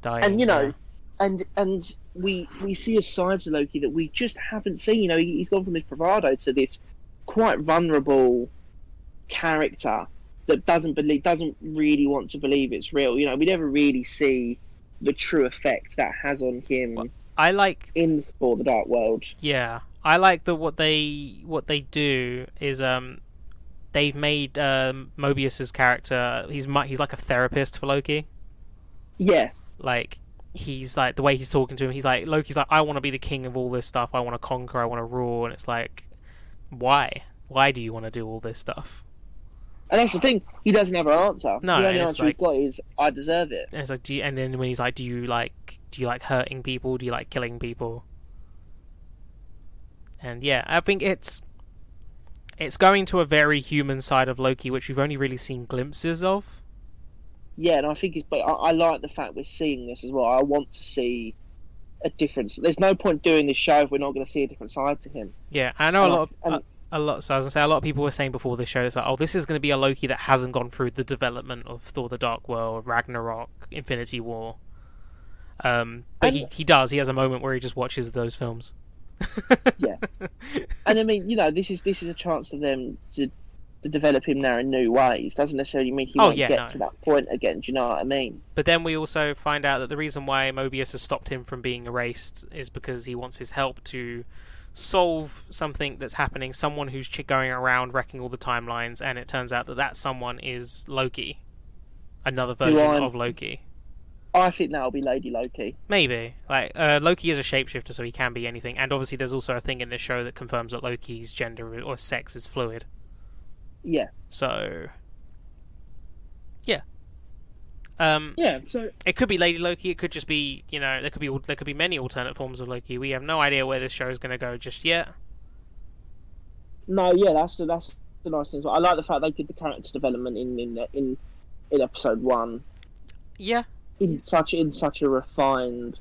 dying. and you know, yeah. and and we we see a side to Loki that we just haven't seen. You know, he, he's gone from his bravado to this quite vulnerable character that doesn't believe, doesn't really want to believe it's real. You know, we never really see the true effect that has on him Well- I like in Thor: The Dark World. Yeah, I like that. What they what they do is um, they've made um, Mobius's character. He's he's like a therapist for Loki. Yeah, Like he's like the way he's talking to him. He's like Loki's like I want to be the king of all this stuff. I want to conquer. I want to rule. And it's like, why? Why do you want to do all this stuff? and that's the thing. He doesn't have an answer. No, the only answer he's got is I deserve it. And it's like, do you, and then when he's like, do you like do you like hurting people? Do you like killing people? And yeah, I think it's it's going to a very human side of Loki, which we've only really seen glimpses of. Yeah, and I think it's. But I, I like the fact we're seeing this as well. I want to see a difference. There's no point doing this show if we're not going to see a different side to him. Yeah, I know a And I- lot. Of, and- a, a lot. So as I say a lot of people were saying before this show, it's like, oh, this is going to be a Loki that hasn't gone through the development of Thor: The Dark World, Ragnarok, Infinity War. Um, but he, he does. He has a moment where he just watches those films. [laughs] Yeah. And I mean, you know, this is this is a chance for them to to develop him now in new ways. Doesn't necessarily mean he Oh, won't yeah, get no. to that point again. Do you know what I mean? But then we also find out that the reason why Mobius has stopped him from being erased is because he wants his help to solve something that's happening. Someone who's going around wrecking all the timelines, and it turns out that that someone is Loki, another version of Loki. I think that'll be Lady Loki. Maybe like uh, Loki is a shapeshifter, so he can be anything. And obviously, there's also a thing in this show that confirms that Loki's gender or sex is fluid. Yeah. So, yeah. Um, Yeah. So it could be Lady Loki. It could just be you know there could be there could be many alternate forms of Loki. We have no idea where this show is going to go just yet. no, yeah, that's that's the nice thing. As well. I like the fact they did the character development in in in in episode one Yeah, in such in such a refined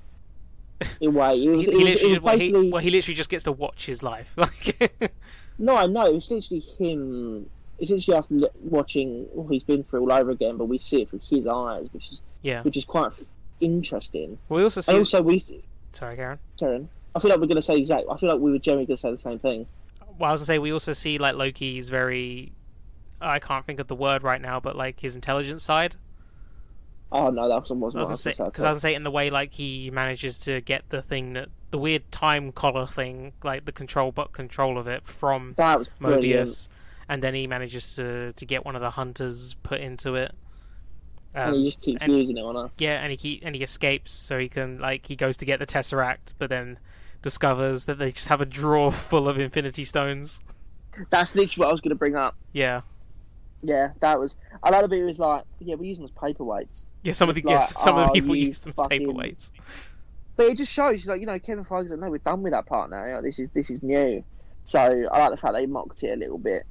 in [laughs] way. It he, was, he it was, literally it was he, well, he literally just gets to watch his life. [laughs] Like, no, I know. It was literally him. It's literally us watching what he's been through all over again, but we see it through his eyes, which is yeah. which is quite f- interesting. We also see. And also, we Sorry, Karen. Karen, I feel like we're going to say exact. I feel like we were generally going to say the same thing. Well, I was gonna say we also see like Loki's very. I can't think of the word right now, but like his intelligence side. Oh no, that was I what was gonna say because I was gonna say in the way like he manages to get the thing that the weird time collar thing, like the control but control of it from that was brilliant. And then he manages to to get one of the hunters put into it. Um, and he just keeps and- using it on her. yeah, and he keep, and he escapes, so he can like he goes to get the tesseract, but then discovers that they just have a drawer [laughs] full of Infinity Stones. That's literally what I was going to bring up. Yeah, Yeah, that was. A lot of. It was like, yeah, we use them as paperweights, yeah. Some of the like, yes, some of the oh, people use them as paperweights. but it just shows, like, you know, Kevin Feige's like, no, we're done with that part now. You know, this is this is new. So I like the fact they mocked it a little bit.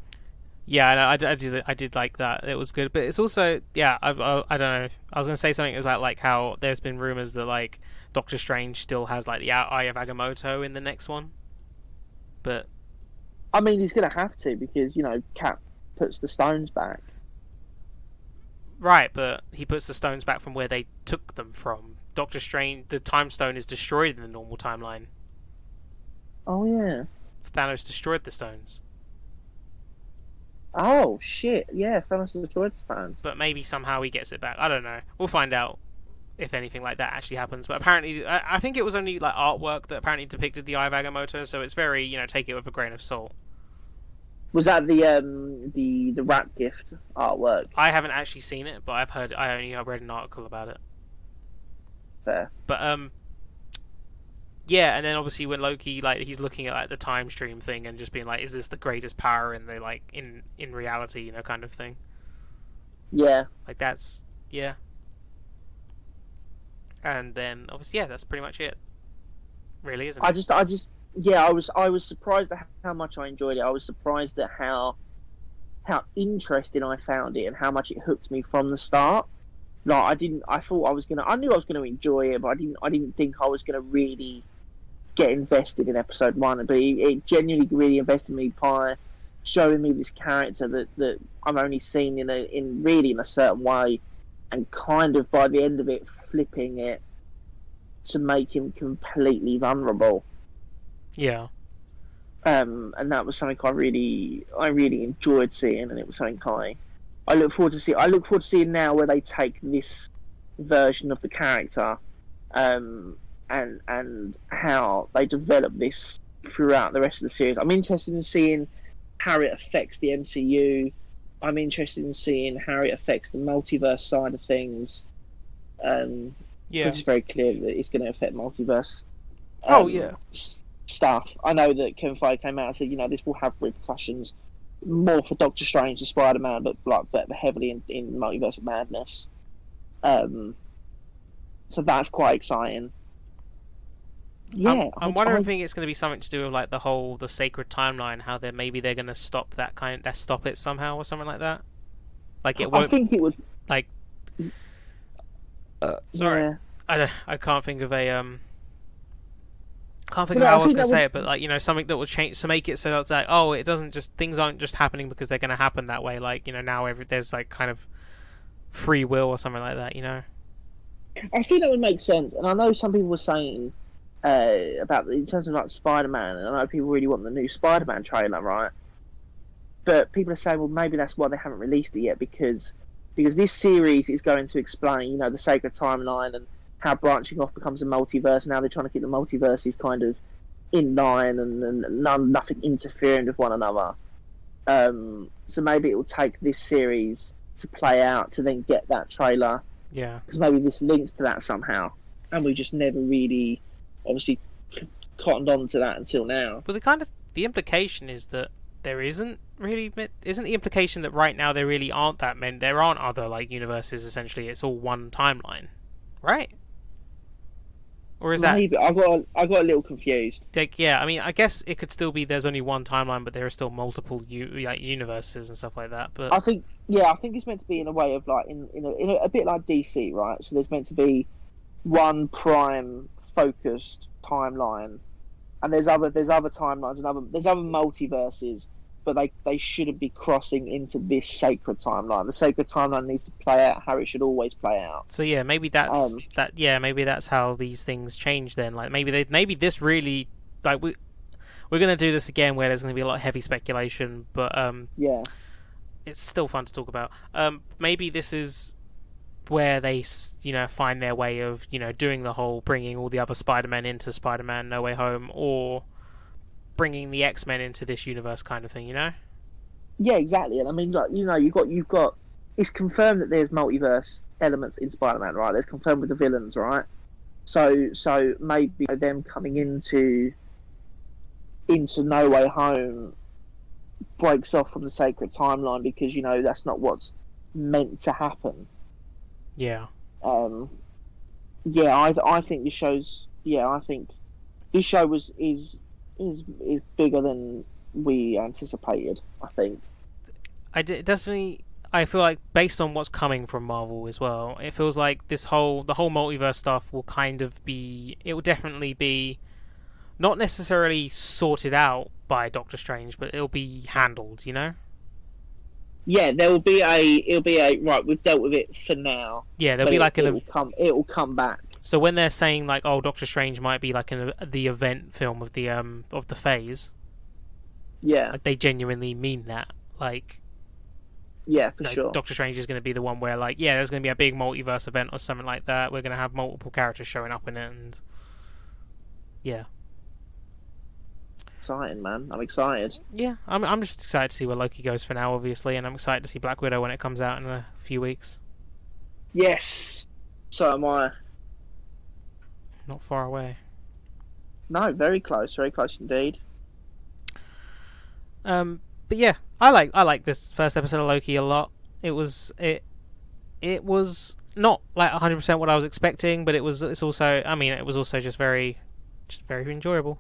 Yeah, I, I, I did. I did like that. It was good, but it's also yeah. I, I, I don't know. I was gonna say something about like how there's been rumors that like Doctor Strange still has like the Eye of Agamotto in the next one, but I mean, he's going to have to because you know, Cap puts the stones back. right. But he puts the stones back from where they took them from. Doctor Strange, the Time Stone is destroyed in the normal timeline. Oh yeah. Thanos destroyed the stones, Oh shit! Yeah, Thanos destroyed the stones. but maybe somehow he gets it back. I don't know. We'll find out if anything like that actually happens. But apparently, I, I think it was only like artwork that apparently depicted the Eye of Agamotto, so it's very you know take it with a grain of salt. Was that the um the the rap gift artwork? I haven't actually seen it, but I've heard. I only have read an article about it. Fair. But um, yeah, and then obviously when Loki like he's looking at like the time stream thing and just being like, is this the greatest power in the like in in reality, you know, kind of thing. Yeah. Like that's yeah. And then obviously yeah, that's pretty much it. Really, isn't I it? just I just yeah, I was I was surprised at how much I enjoyed it. I was surprised at how how interesting I found it and how much it hooked me from the start. Like I didn't, I thought I was gonna, I knew I was gonna enjoy it, but I didn't, I didn't think I was gonna really get invested in episode one. But it, it genuinely really invested me by showing me this character that that I've only seen in a in really in a certain way, and kind of by the end of it flipping it to make him completely vulnerable. Yeah. Um, and that was something I really, I really enjoyed seeing, and it was something I, I look forward to see. I look forward to seeing now where they take this version of the character, um, and and how they develop this throughout the rest of the series. I'm interested in seeing how it affects the MCU. I'm interested in seeing how it affects the multiverse side of things. Um, Yeah. It's very clear that it's going to affect multiverse. Oh, um, yeah. s- Stuff. I know that Kevin Feige came out and said, you know, this will have repercussions more for Doctor Strange and Spider Man, but like but heavily in, in Multiverse of Madness. Um, so that's quite exciting. Yeah, I'm, I'm wondering I- it's going to be something to do with like the whole the sacred timeline. How they maybe they're going to stop that kind, that stop it somehow or something like that. Like it I won't. I think it would. like. Sorry, Yeah. I don't, I can't think of a um. Can't think Well, of how I I was going to say would- it, but like you know something that will change to make it so that it's like oh it doesn't just things aren't just happening because they're going to happen that way. Like you know now every there's like kind of free will or something like that. You know. I think that would make sense, and I know some people were saying uh, about in terms of like Spider Man, and I know people really want the new Spider Man trailer, right? But people are saying, well, maybe that's why they haven't released it yet because because this series is going to explain, you know, the sacred timeline and how branching off becomes a multiverse. And now they're trying to keep the multiverses kind of in line and, and none, nothing interfering with one another. Um, so maybe it will take this series to play out to then get that trailer Yeah. because maybe this links to that somehow, and we just never really, obviously, cottoned on to that until now. But the kind of the implication is that there isn't really isn't the implication that right now there really aren't that many there aren't other like universes essentially it's all one timeline right or is that I got I got a little confused. like yeah i mean i guess it could still be there's only one timeline but there are still multiple u- like universes and stuff like that but I think yeah, I think it's meant to be in a way of like in in a, in a, a bit like DC, right? So there's meant to be one prime focused timeline, and there's other there's other timelines and other there's other multiverses, but they they shouldn't be crossing into this sacred timeline. The sacred timeline needs to play out how it should always play out. So yeah, maybe that's Um, that. Yeah, maybe that's how these things change. Then, like maybe they, maybe this really, like we, we're gonna do this again where there's gonna be a lot of heavy speculation, but um, Yeah. it's still fun to talk about. Um, maybe this is where they, you know, find their way of, you know, doing the whole bringing all the other Spider-Man into Spider-Man No Way Home, or bringing the X-Men into this universe, kind of thing. You know? Yeah, exactly. And I mean, like you know, you've got you've got it's confirmed that there's multiverse elements in Spider-Man, right? There's confirmed with the villains, right? So so maybe them coming into into No Way Home breaks off from the sacred timeline because you know that's not what's meant to happen. Yeah. Um, yeah, I I think this show's yeah I think this show was is is is bigger than we anticipated. I think. I d- definitely I feel like based on what's coming from Marvel as well, it feels like this whole the whole multiverse stuff will kind of be it will definitely be not necessarily sorted out by Doctor Strange, but it'll be handled, you know? Yeah, there will be a. It'll be a right. We've dealt with it for now. Yeah, there'll but be it- like it, an will come. It will come back. so when they're saying like oh Doctor Strange might be like an the event film of the um of the phase, Yeah, like they genuinely mean that. Like, yeah, for like sure. Doctor Strange is going to be the one where like yeah, there's going to be a big multiverse event or something like that. We're going to have multiple characters showing up in it and yeah. Exciting, man. I'm excited. Yeah, I'm I'm just excited to see where Loki goes for now, obviously, and I'm excited to see Black Widow when it comes out in a few weeks. Yes. So am I. Not far away. No, very close. Very close indeed. Um, but yeah, I like I like this first episode of Loki a lot. It was it it was not like 100 percent what I was expecting, but it was it's also I mean it was also just very just very enjoyable.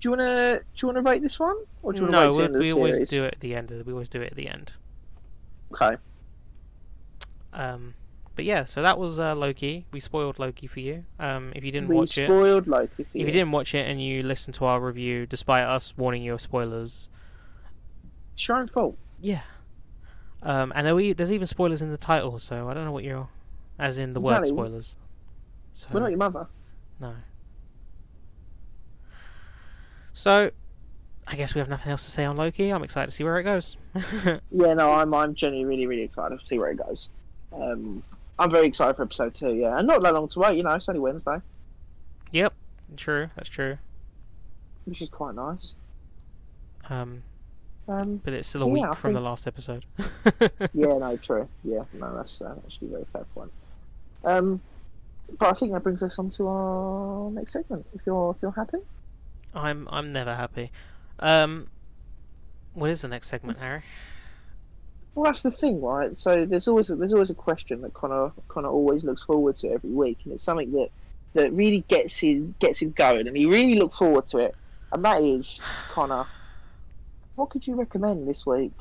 Do you wanna do you wanna rate this one, or do you wanna no, wait the we, the we always do it at the end. Of, we always do it at the end. Okay. Um, but yeah, so that was uh, Loki. We spoiled Loki for you. Um, if you didn't we watch it, spoiled Loki for if you. you didn't watch it and you listened to our review, despite us warning you of spoilers, It's your own fault. yeah. Um, and there we, there's even spoilers in the title, so I don't know what you're, as in the word spoilers. So We're not your mother. no. So, I guess we have nothing else to say on Loki. I'm excited to see where it goes. [laughs] Yeah, no, I'm I'm genuinely really really excited to see where it goes. Um, I'm very excited for episode two. Yeah, and not that long to wait. You know, it's only Wednesday, yep, true, that's true. which is quite nice. Um, Um, but it's still a Yeah, week I from the last episode. [laughs] yeah, no, [laughs] true. Yeah, no, that's uh, actually a very fair point. Um, but I think that brings us on to our next segment. If you're if you're happy. I'm I'm never happy. Um, what is the next segment, Harry? Well, that's the thing, right? So there's always a, there's always a question that Connor Connor always looks forward to every week, and it's something that that really gets him gets him going, and he really looks forward to it. And that is Connor. What could you recommend this week?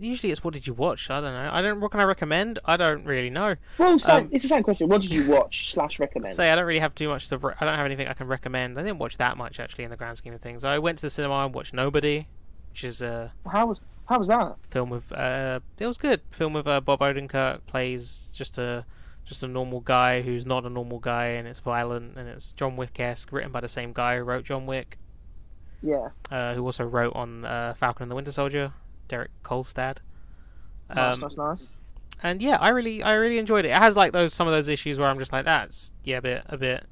Usually it's what did you watch? I don't know. I don't. What can I recommend? I don't really know. Well, same, Um, it's the same question. What did you watch slash recommend? Say I don't really have too much to. Re- I don't have anything I can recommend. I didn't watch that much actually in the grand scheme of things. I went to the cinema and watched Nobody, which is a How was how was that? film with. Uh, it was good. Film with uh, Bob Odenkirk plays just a just a normal guy who's not a normal guy, and it's violent and it's John Wick esque, written by the same guy who wrote John Wick. Yeah, uh, who also wrote on uh, Falcon and the Winter Soldier, Derek Kolstad. nice, Um, nice, nice. and yeah, I really, I really enjoyed it. It has like those some of those issues where I'm just like, that's yeah, a bit, a bit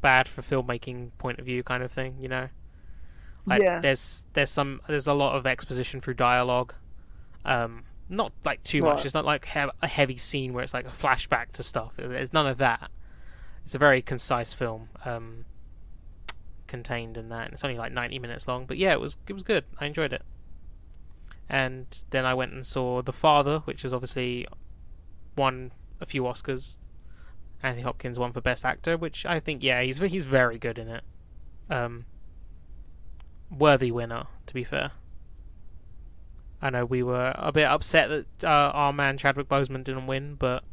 bad for filmmaking point of view, kind of thing, you know. Like, Yeah. There's, there's some, there's a lot of exposition through dialogue. Um, not like too much. Right. It's not like he- a heavy scene where it's like a flashback to stuff. There's none of that. It's a very concise film. Um, contained in that. And it's only like 90 minutes long, but yeah, it was it was good. I enjoyed it. And then I went and saw The Father, which is obviously won a few Oscars. Anthony Hopkins won for Best Actor, which I think yeah, he's he's very good in it. Um, worthy winner, to be fair. I know we were a bit upset that uh, our man Chadwick Boseman didn't win, but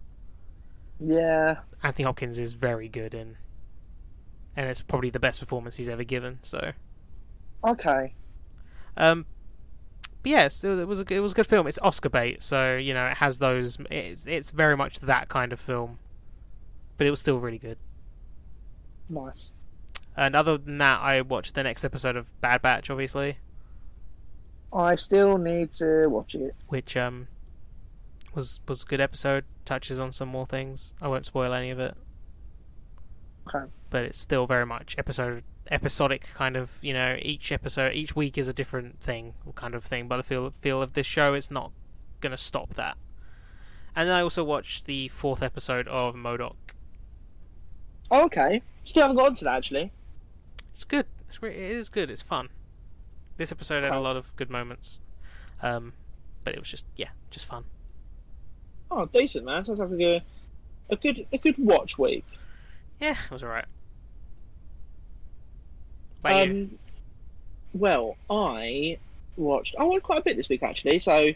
Yeah, Anthony Hopkins is very good in, and it's probably the best performance he's ever given. So, okay. um, but yes, it was, it was a it was a good film. It's Oscar bait, so you know it has those. It's it's very much that kind of film, but it was still really good. Nice. And other than that, I watched the next episode of Bad Batch, obviously, I still need to watch it. which um was was a good episode. Touches on some more things. I won't spoil any of it. Okay. But it's still very much episode episodic kind of you know each episode each week is a different thing kind of thing. But the feel feel of this show it's not gonna stop that. And then I also watched the fourth episode of MODOK. Oh, okay. Still haven't got onto that actually. it's good. It's great it is good. It's fun. This episode had a lot of good moments um but it was just yeah just fun. Oh, decent man. Sounds like a good, a good, a good watch week. yeah it was alright About you? Um, well, I watched. I watched quite a bit this week actually. So,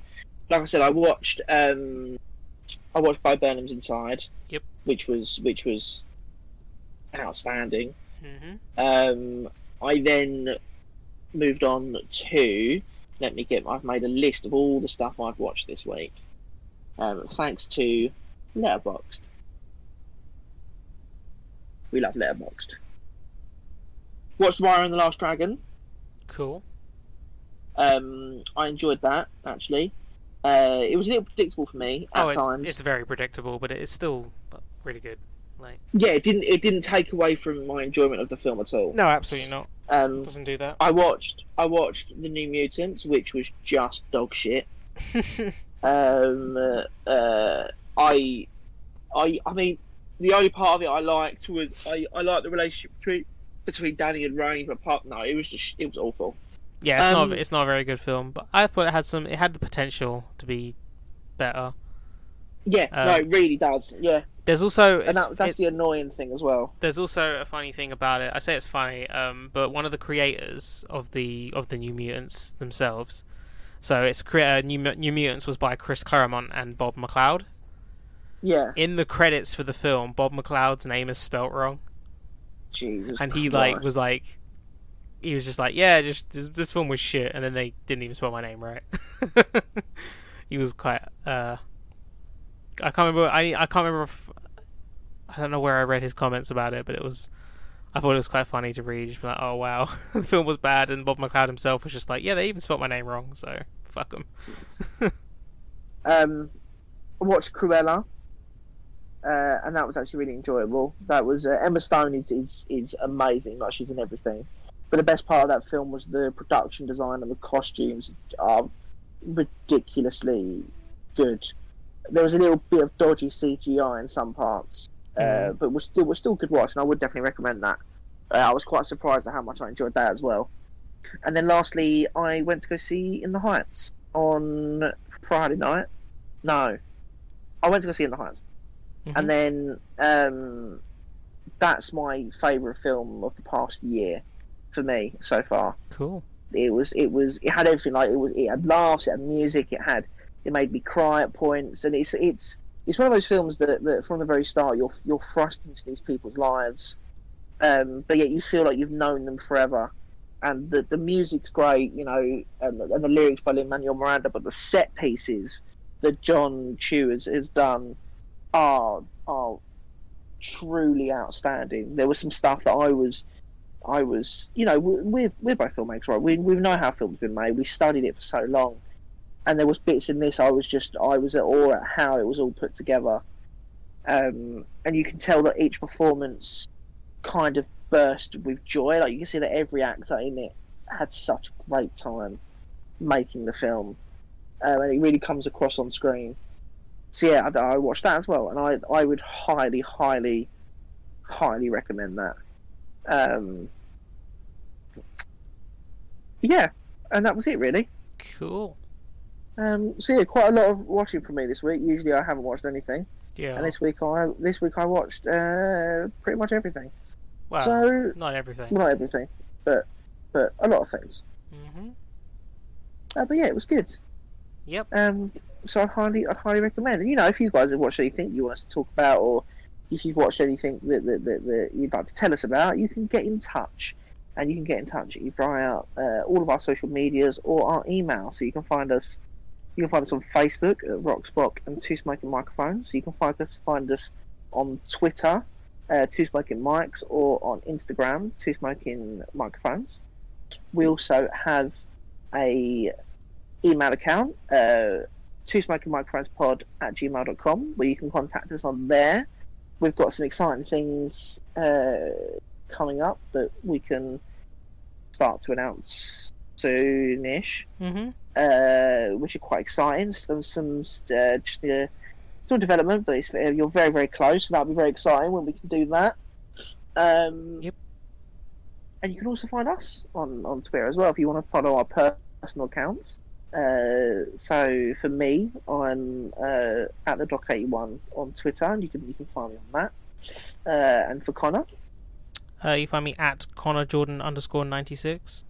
like I said, I watched. Um, I watched Bo Burnham's Inside. Yep. Which was which was outstanding. Mhm. Um, I then moved on to. Let me get. I've made a list of all the stuff I've watched this week. Um, thanks to Letterboxd. We love Letterboxd. Watched Raya and the Last Dragon. cool Um, I enjoyed that actually. Uh, it was a little predictable for me at oh it's, times. it's very predictable but it's still really good like Yeah, it didn't. It didn't take away from my enjoyment of the film at all. no absolutely not Um, doesn't do that I watched. I watched the New Mutants, which was just dog shit. [laughs] Um, uh, uh, I, I, I mean, the only part of it I liked was I, I liked the relationship between between Dani and Rahne, but apart no, it was just it was awful. Yeah, it's Um, not it's not a very good film, but I thought it had some it had the potential to be better. Yeah, Um, no, it really does. Yeah, There's also and that, that's it- the annoying thing as well. there's also a funny thing about it. I say it's funny, um, but one of the creators of the of the New Mutants themselves. So it's cre- uh, New New Mutants was by Chris Claremont and Bob McLeod. Yeah, In the credits for the film, Bob McLeod's name is spelt wrong, Jesus. and he like was like, he was just like, yeah, just this, this film was shit, and then they didn't even spell my name right. [laughs] he was quite. Uh, I can't remember. I I can't remember. If, I don't know where I read his comments about it, but it was. I thought it was quite funny to read. Just be like, oh wow, [laughs] the film was bad, and Bob McLeod himself was just like, yeah, they even spelled my name wrong, so fuck them. Um, I watched Cruella, uh, and that was actually really enjoyable. That was uh, Emma Stone is, is is amazing, like she's in everything. But the best part of that film was the production design and the costumes are ridiculously good. There was a little bit of dodgy CGI in some parts, uh, Mhm. but was still was still a good watch, and I would definitely recommend that. Uh, I was quite surprised at how much I enjoyed that as well. And then lastly, I went to go see In the Heights on Friday night. No, I went to go see In the Heights, Mhm. and then um, that's my favourite film of the past year for me so far. Cool. It was, it was, it had everything. Like it was, it had laughs, it had music, it had, it made me cry at points, and it's, it's, it's one of those films that, that from the very start you're, you're thrust into these people's lives, um, but yet you feel like you've known them forever. And the, the music's great, you know, and, the- and the lyrics by Lin Manuel Miranda, but the set pieces that Jon Chu has, has done are are truly outstanding. There was some stuff that I was, I was, you know, we- we're we're both filmmakers, right? We we know how films been made. We studied it for so long, and there was bits in this I was just I was at awe at how it was all put together, um, and you can tell that each performance kind of burst with joy. Like you can see that every actor in it had such a great time making the film, um, and it really comes across on screen. So yeah, I, I watched that as well, and I I would highly, highly, highly recommend that. Um, yeah, and that was it really. Cool. Um, so yeah, quite a lot of watching for me this week. Usually I haven't watched anything, Yeah. and this week I this week I watched uh, pretty much everything. Well, so not everything. not everything, but but a lot of things. hmm Uh, but yeah, it was good. Yep. Um, so I highly, I highly recommend. And you know, if you guys have watched anything you want us to talk about, or if you've watched anything that, that, that, that you'd like to tell us about, you can get in touch. And you can get in touch via uh, all of our social medias or our email. So you can find us. You can find us on Facebook at Rockspock and Two Smoking Microphones. You can find us find us on Twitter, uh, Two Smoking Mics, or on Instagram, Two Smoking Microphones. We also have a email account, uh, two smoking microphones pod at gmail.com, where you can contact us on there. We've got some exciting things uh, coming up that we can start to announce soonish, hmm uh, which are quite exciting. There's some uh, just uh, still development, but it's, uh, you're very, very close. So that'll be very exciting when we can do that. Um, Yep. And you can also find us on, on Twitter as well if you want to follow our personal accounts. Uh, so for me, I'm uh, at the Doc eighty one on Twitter, and you can you can find me on that. Uh, and for Connor, Uh, you find me at Connor Jordan underscore ninety six.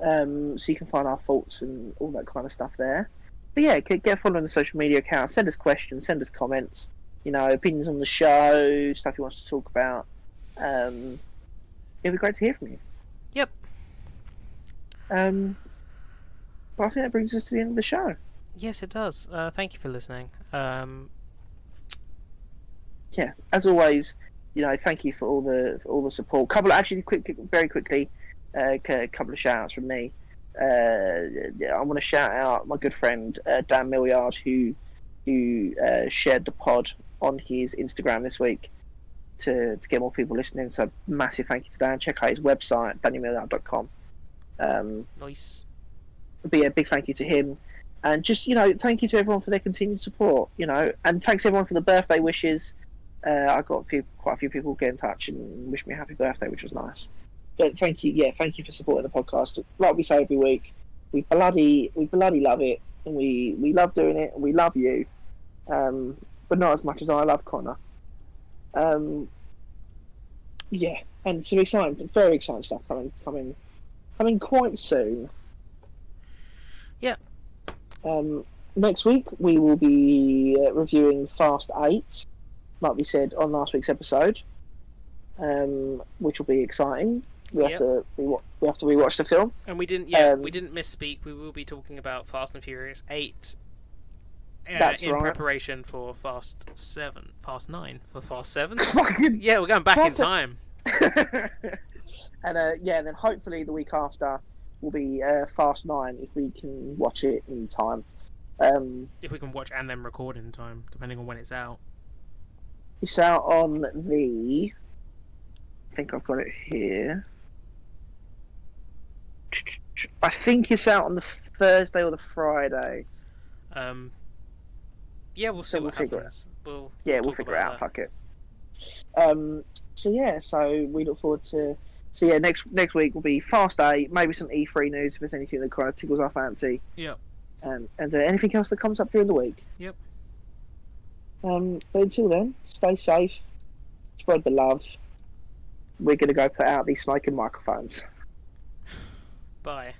um, so you can find our thoughts and all that kind of stuff there. But yeah, get, get following the social media accounts. Send us questions, send us comments. You know, opinions on the show, stuff you want to talk about. Um, it'd be great to hear from you. Yep. Um, but I think that brings us to the end of the show. Yes, it does. Uh, thank you for listening. Um, yeah, as always, you know, thank you for all the for all the support. Couple, actually, quick, very quickly, uh, a couple of shout outs from me. Uh, I want to shout out my good friend uh, Dan Milliard who who uh, shared the pod on his Instagram this week to to get more people listening. So massive thank you to Dan. Check out his website danielmilliard.com. Um, nice. But yeah, big thank you to him. And just, you know, thank you to everyone for their continued support, you know, and thanks everyone for the birthday wishes. Uh, I got a few, quite a few people get in touch and wish me a happy birthday, which was nice. But thank you, yeah, thank you for supporting the podcast. Like we say every week, we bloody, we bloody love it, and we we love doing it, and we love you. um, but not as much as I love Connor. Um, yeah, and some exciting, very exciting stuff coming, coming, coming quite soon. Yeah. Um, next week we will be uh, reviewing Fast Eight, like we said on last week's episode, um, which will be exciting. We have Yep. to re- we have to rewatch the film. And we didn't, yeah, Um, we didn't misspeak. We will be talking about Fast and Furious Eight. Uh, That's in right. preparation for Fast Seven, Fast Nine, for Fast Seven. [laughs] Yeah, we're going back in time. [laughs] and uh, yeah, then hopefully the week after will be uh, Fast Nine if we can watch it in time. Um, If we can watch and then record in time, depending on when it's out. it's out on the. I think I've got it here. I think it's out on the Thursday or the Friday. Um, yeah, we'll see So we'll figure it. We'll Yeah, we'll figure it out. Fuck it. Um. So yeah, so we look forward to. So yeah, next next week will be Fast Eight. maybe some E3 news if there's anything that kind of tickles our fancy. Yep. Um, and uh, anything else that comes up during the week. Yep. Um, but until then, stay safe, spread the love. We're gonna go put out these smoking microphones. Bye.